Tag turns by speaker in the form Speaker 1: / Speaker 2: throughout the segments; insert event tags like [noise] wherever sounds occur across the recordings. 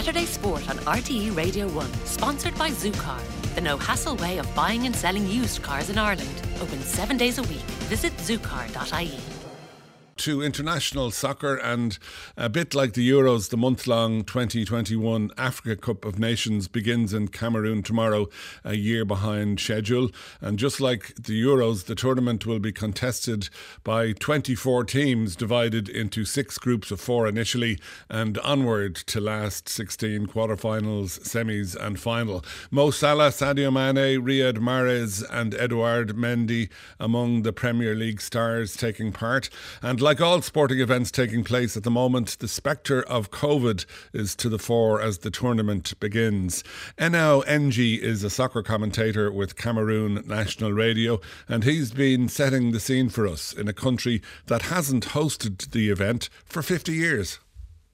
Speaker 1: Saturday Sport on RTE Radio 1, sponsored by Zookar, the no hassle way of buying and selling used cars in Ireland. Open seven days a week. Visit zookar.ie
Speaker 2: to international soccer and a bit like the Euros, the month long 2021 Africa Cup of Nations begins in Cameroon tomorrow, a year behind schedule. And just like the Euros, the tournament will be contested by 24 teams divided into six groups of four initially and onward to last 16 quarterfinals, semis, and final. Mo Salah, Sadio Mane, Riyad Mahrez, and Edouard Mendy among the Premier League stars taking part. And like all sporting events taking place at the moment, the spectre of COVID is to the fore as the tournament begins. Enau Engi is a soccer commentator with Cameroon National Radio, and he's been setting the scene for us in a country that hasn't hosted the event for 50 years.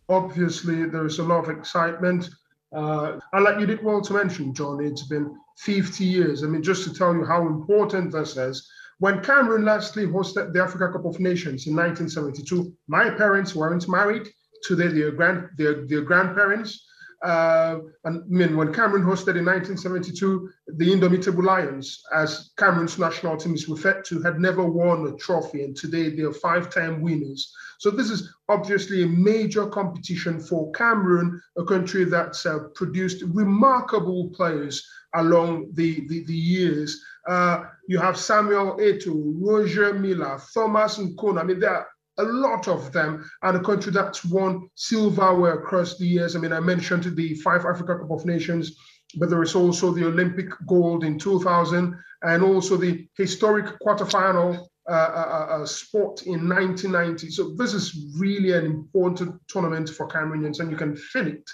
Speaker 3: Obviously, there's a lot of excitement. Uh, and like you did well to mention, John, it's been 50 years. I mean, just to tell you how important this is, when Cameroon lastly hosted the Africa Cup of Nations in 1972, my parents weren't married. Today, they're, grand, they're, they're grandparents. Uh, and I mean, when Cameroon hosted in 1972, the Indomitable Lions, as Cameroon's national team is referred to, had never won a trophy, and today they are five-time winners. So this is obviously a major competition for Cameroon, a country that's uh, produced remarkable players along the, the, the years. Uh, you have Samuel Eto'o, Roger Milla, Thomas Nkono. I mean, there are a lot of them, and a country that's won silverware across the years. I mean, I mentioned the five Africa Cup of Nations, but there is also the Olympic gold in 2000, and also the historic quarterfinal uh, uh, uh, sport in 1990. So this is really an important tournament for Cameroonians, and you can feel it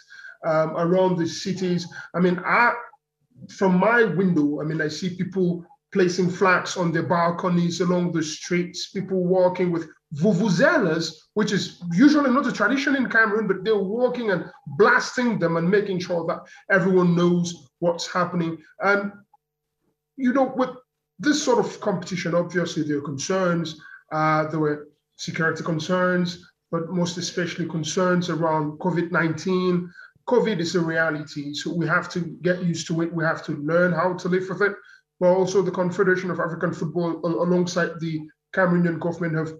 Speaker 3: um, around the cities. I mean, I from my window, I mean, I see people placing flags on their balconies along the streets, people walking with vuvuzelas, which is usually not a tradition in Cameroon, but they're walking and blasting them and making sure that everyone knows what's happening. And, you know, with this sort of competition, obviously there are concerns. Uh, there were security concerns, but most especially concerns around COVID 19. COVID is a reality, so we have to get used to it. We have to learn how to live with it. But also, the Confederation of African Football, alongside the Cameroonian government, have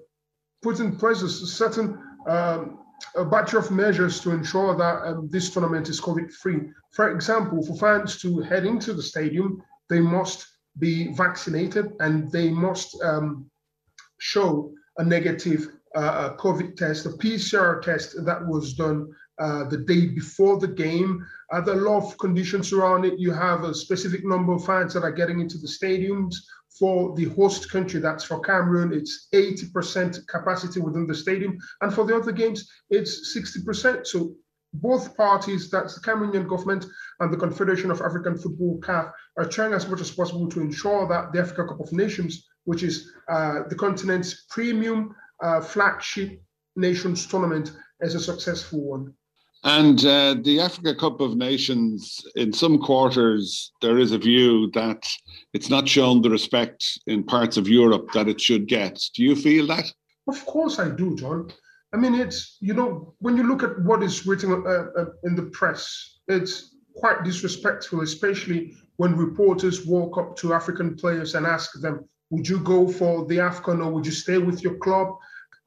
Speaker 3: put in place a certain um, a batch of measures to ensure that um, this tournament is COVID-free. For example, for fans to head into the stadium, they must be vaccinated and they must um, show a negative uh, COVID test, a PCR test that was done uh, the day before the game. Uh, there are a lot of conditions around it. You have a specific number of fans that are getting into the stadiums. For the host country, that's for Cameroon, it's 80% capacity within the stadium. And for the other games, it's 60%. So both parties, that's the Cameroonian government and the Confederation of African Football, CAF, are trying as much as possible to ensure that the Africa Cup of Nations, which is uh, the continent's premium uh, flagship nations tournament, is a successful one.
Speaker 2: And uh, the Africa Cup of Nations, in some quarters, there is a view that it's not shown the respect in parts of Europe that it should get. Do you feel that?
Speaker 3: Of course, I do, John. I mean, it's, you know, when you look at what is written uh, uh, in the press, it's quite disrespectful, especially when reporters walk up to African players and ask them, would you go for the AFCON or would you stay with your club?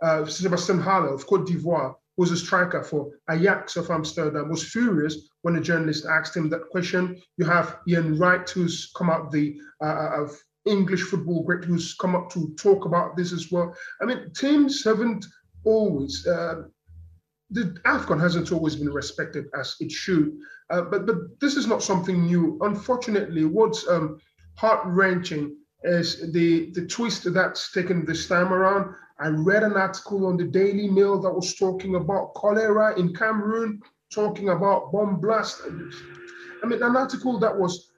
Speaker 3: Uh, Sebastian Haller of Cote d'Ivoire who's a striker for Ajax of Amsterdam, was furious when a journalist asked him that question. You have Ian Wright, who's come out the uh, of English football great, who's come up to talk about this as well. I mean, teams haven't always. Uh, the AFCON hasn't always been respected as it should, uh, but but this is not something new. Unfortunately, what's um, heart wrenching is the the twist that's taken this time around I read an article on the Daily Mail that was talking about cholera in Cameroon, talking about bomb blast. I mean, an article that was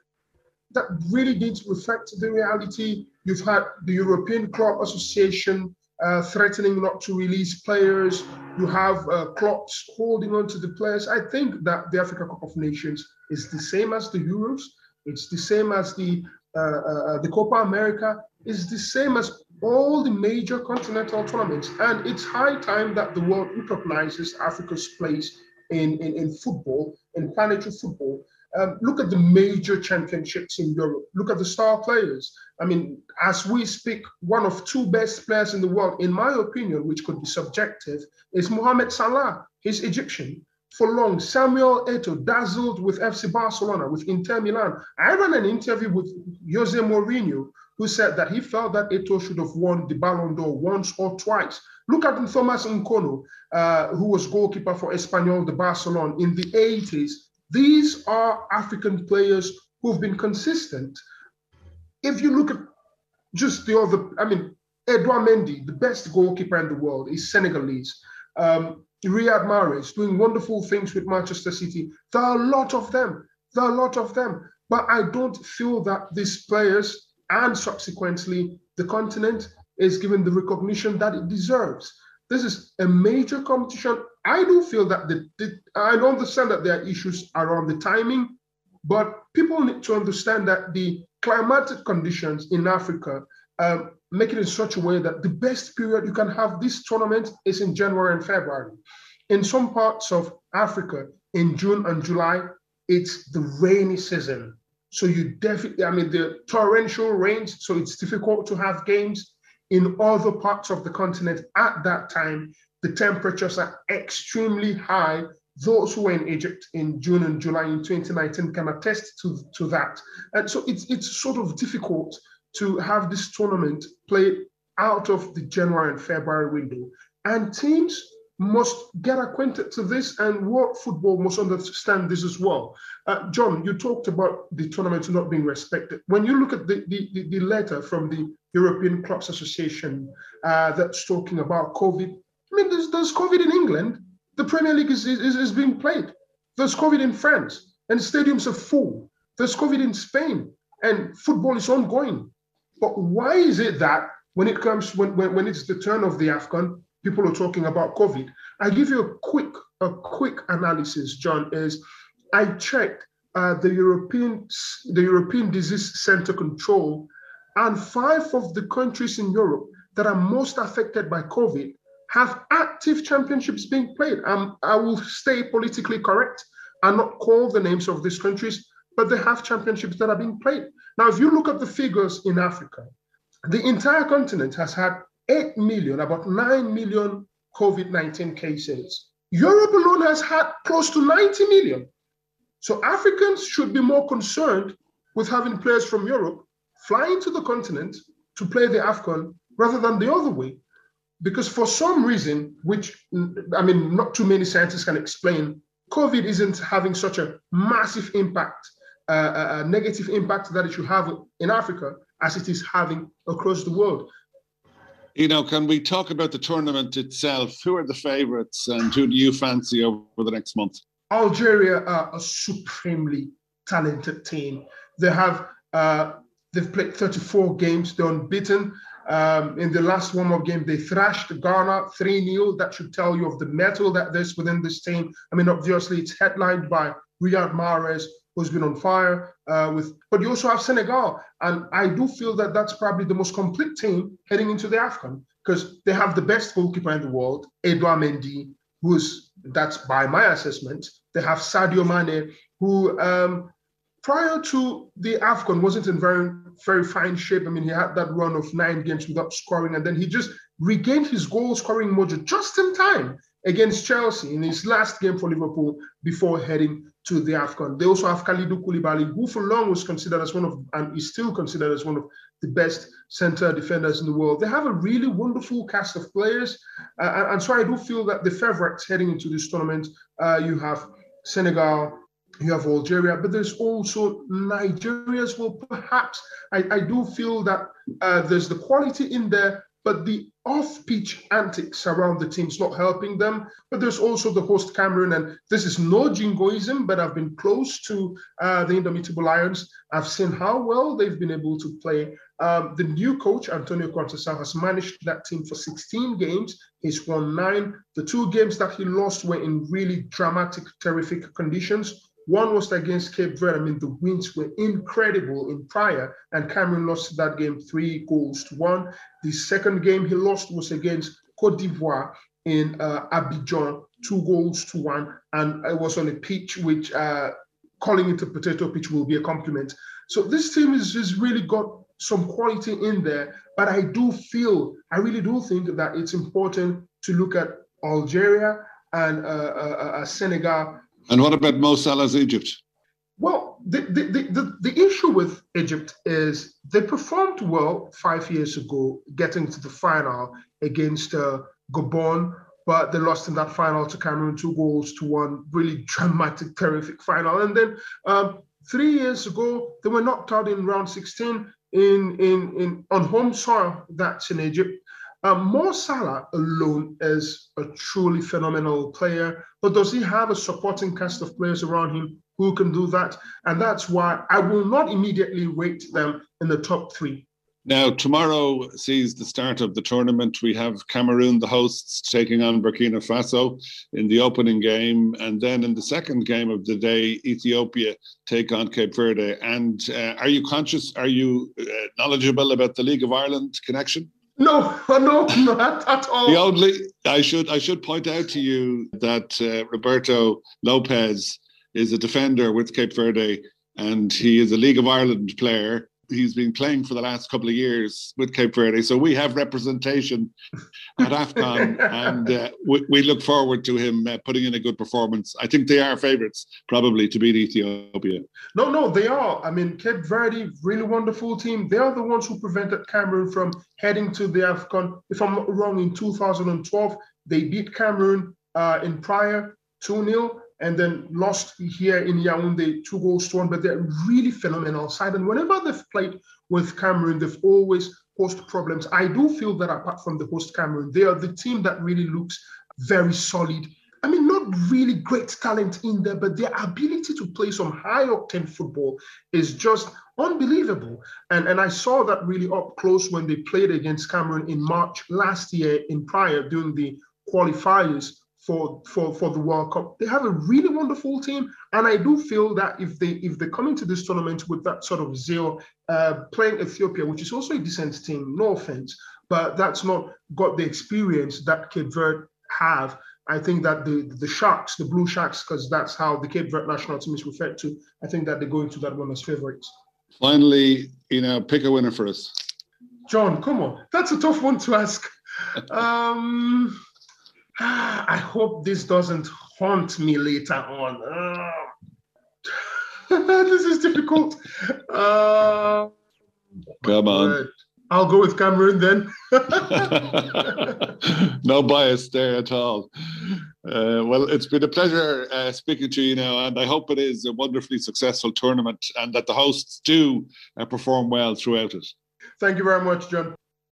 Speaker 3: that really didn't reflect the reality. You've had the European Club Association uh, threatening not to release players. You have uh, clubs holding on to the players. I think that the Africa Cup of Nations is the same as the Euros. It's the same as the uh, uh, uh the Copa America. It's the same as all the major continental tournaments. And it's high time that the world recognizes Africa's place in, in, in football, in planetary football. Um, look at the major championships in Europe. Look at the star players. I mean, as we speak, one of two best players in the world, in my opinion, which could be subjective, is Mohamed Salah. He's Egyptian. For long, Samuel Eto'o dazzled with FC Barcelona, with Inter Milan. I ran an interview with Jose Mourinho, who said that he felt that Eto'o should have won the Ballon d'Or once or twice. Look at Thomas Nkono, uh, who was goalkeeper for Espanyol de Barcelona in the 80s. These are African players who've been consistent. If you look at just the other, I mean, Edouard Mendy, the best goalkeeper in the world, is Senegalese. Um, Riyad Mahrez doing wonderful things with Manchester City. There are a lot of them. There are a lot of them. But I don't feel that these players and subsequently the continent is given the recognition that it deserves. This is a major competition. I do feel that the, the I understand that there are issues around the timing, but people need to understand that the climatic conditions in Africa um, make it in such a way that the best period you can have this tournament is in January and February. In some parts of Africa, in June and July, it's the rainy season. So you definitely, I mean, the torrential rains, so it's difficult to have games in other parts of the continent at that time. The temperatures are extremely high. Those who were in Egypt in June and July in 2019 can attest to, to that. And so it's it's sort of difficult to have this tournament played out of the January and February window. And teams must get acquainted to this, and world football must understand this as well. Uh, John, you talked about the tournament not being respected. When you look at the, the, the letter from the European Clubs Association uh, that's talking about COVID, I mean, there's, there's COVID in England. The Premier League is, is, is being played. There's COVID in France, and stadiums are full. There's COVID in Spain, and football is ongoing. But why is it that when it comes when, when, when it's the turn of the AFCON, people are talking about COVID. I give you a quick a quick analysis, John. Is I checked uh, the European the European Disease Center Control, and five of the countries in Europe that are most affected by COVID have active championships being played. Um, I will stay politically correct and not call the names of these countries, but they have championships that are being played. Now, if you look at the figures in Africa, the entire continent has had 8 million, about 9 million COVID 19 cases. Europe alone has had close to 90 million. So Africans should be more concerned with having players from Europe flying to the continent to play the AFCON rather than the other way. Because for some reason, which I mean, not too many scientists can explain, COVID isn't having such a massive impact, uh, a negative impact that it should have in Africa as it is having across the world.
Speaker 2: You know, can we talk about the tournament itself? Who are the favourites and who do you fancy over the next month?
Speaker 3: Algeria are a supremely talented team. They have uh, they've played 34 games, they're unbeaten. Um, in the last warm-up game, they thrashed Ghana 3-0. That should tell you of the mettle that there's within this team. I mean, obviously, it's headlined by Riyad Mahrez, who's been on fire uh, with, but you also have Senegal. And I do feel that that's probably the most complete team heading into the AFCON because they have the best goalkeeper in the world, Edouard Mendy, who's, that's by my assessment. They have Sadio Mane, who um, prior to the AFCON wasn't in very, very fine shape. I mean, he had that run of nine games without scoring, and then he just regained his goal scoring mojo just in time against Chelsea in his last game for Liverpool before heading to the AFCON. They also have Kalidou Koulibaly, who for long was considered as one of, and is still considered as one of the best center defenders in the world. They have a really wonderful cast of players. Uh, and so I do feel that the favorites heading into this tournament, uh, you have Senegal, you have Algeria, but there's also Nigeria as well. Perhaps I, I do feel that uh, there's the quality in there, but the off-pitch antics around the team's not helping them. But there's also the host Cameroon, and this is no jingoism, but I've been close to uh, the Indomitable Lions. I've seen how well they've been able to play. Um, the new coach, Antonio Conceicao, has managed that team for 16 games. He's won nine. The two games that he lost were in really dramatic, terrific conditions. One was against Cape Verde. I mean, the wins were incredible in Praia, and Cameroon lost that game three goals to one. The second game he lost was against Cote d'Ivoire in uh, Abidjan, two goals to one, and it was on a pitch which uh, calling it a potato pitch will be a compliment. So this team just really got some quality in there, but I do feel, I really do think that it's important to look at Algeria and uh, uh, uh Senegal.
Speaker 2: And what about Mo Salah's Egypt?
Speaker 3: Well, the, the, the, the, issue with Egypt is they performed well five years ago, getting to the final against uh, Gabon, but they lost in that final to Cameroon, two goals to one. Really dramatic, terrific final. And then um, three years ago, they were knocked out in round 16 in, in, in on home soil. That's in Egypt. Um, Mo Salah alone is a truly phenomenal player, but does he have a supporting cast of players around him who can do that? And that's why I will not immediately rate them in the top three.
Speaker 2: Now, tomorrow sees the start of the tournament. We have Cameroon, the hosts, taking on Burkina Faso in the opening game. And then in the second game of the day, Ethiopia take on Cape Verde. And uh, are you conscious, are you uh, knowledgeable about the League of Ireland connection?
Speaker 3: No, [laughs] no, not at all.
Speaker 2: The only I should I should point out to you that uh, Roberto Lopes is a defender with Cape Verde, and he is a League of Ireland player he's been playing for the last couple of years with Cape Verde. So we have representation at AFCON, [laughs] and uh, we, we, look forward to him uh, putting in a good performance. I think they are favourites probably to beat Ethiopia.
Speaker 3: No, no, they are. I mean, Cape Verde, really wonderful team. They are the ones who prevented Cameroon from heading to the AFCON. If I'm not wrong, in 2012, they beat Cameroon uh, in Praia 2 0 and then lost here in Yaoundé two goals to one. But they're really phenomenal side. And whenever they've played with Cameroon, they've always posed problems. I do feel that apart from the host Cameroon, they are the team that really looks very solid. I mean, not really great talent in there, but their ability to play some high octane football is just unbelievable. And, and I saw that really up close when they played against Cameroon in March last year in Praia during the qualifiers for, for, for the World Cup. They have a really wonderful team, and I do feel that if they if they come into this tournament with that sort of zeal, uh, playing Ethiopia, which is also a decent team, no offense, but that's not got the experience that Cape Verde have. I think that the the Sharks, the Blue Sharks, because that's how the Cape Verde national team is referred to. I think that they go into that one as favorites.
Speaker 2: Finally, you know, pick a winner for us.
Speaker 3: John, come on, that's a tough one to ask. [laughs] um, [sighs] I hope this doesn't haunt me later on. Uh, [laughs] this is difficult. Uh,
Speaker 2: Come on.
Speaker 3: I'll go with Cameroon then. [laughs]
Speaker 2: no bias there at all. Uh, well, it's been a pleasure uh, speaking to you now, and I hope it is a wonderfully successful tournament and that the hosts do uh, perform well throughout it.
Speaker 3: Thank you very much, John.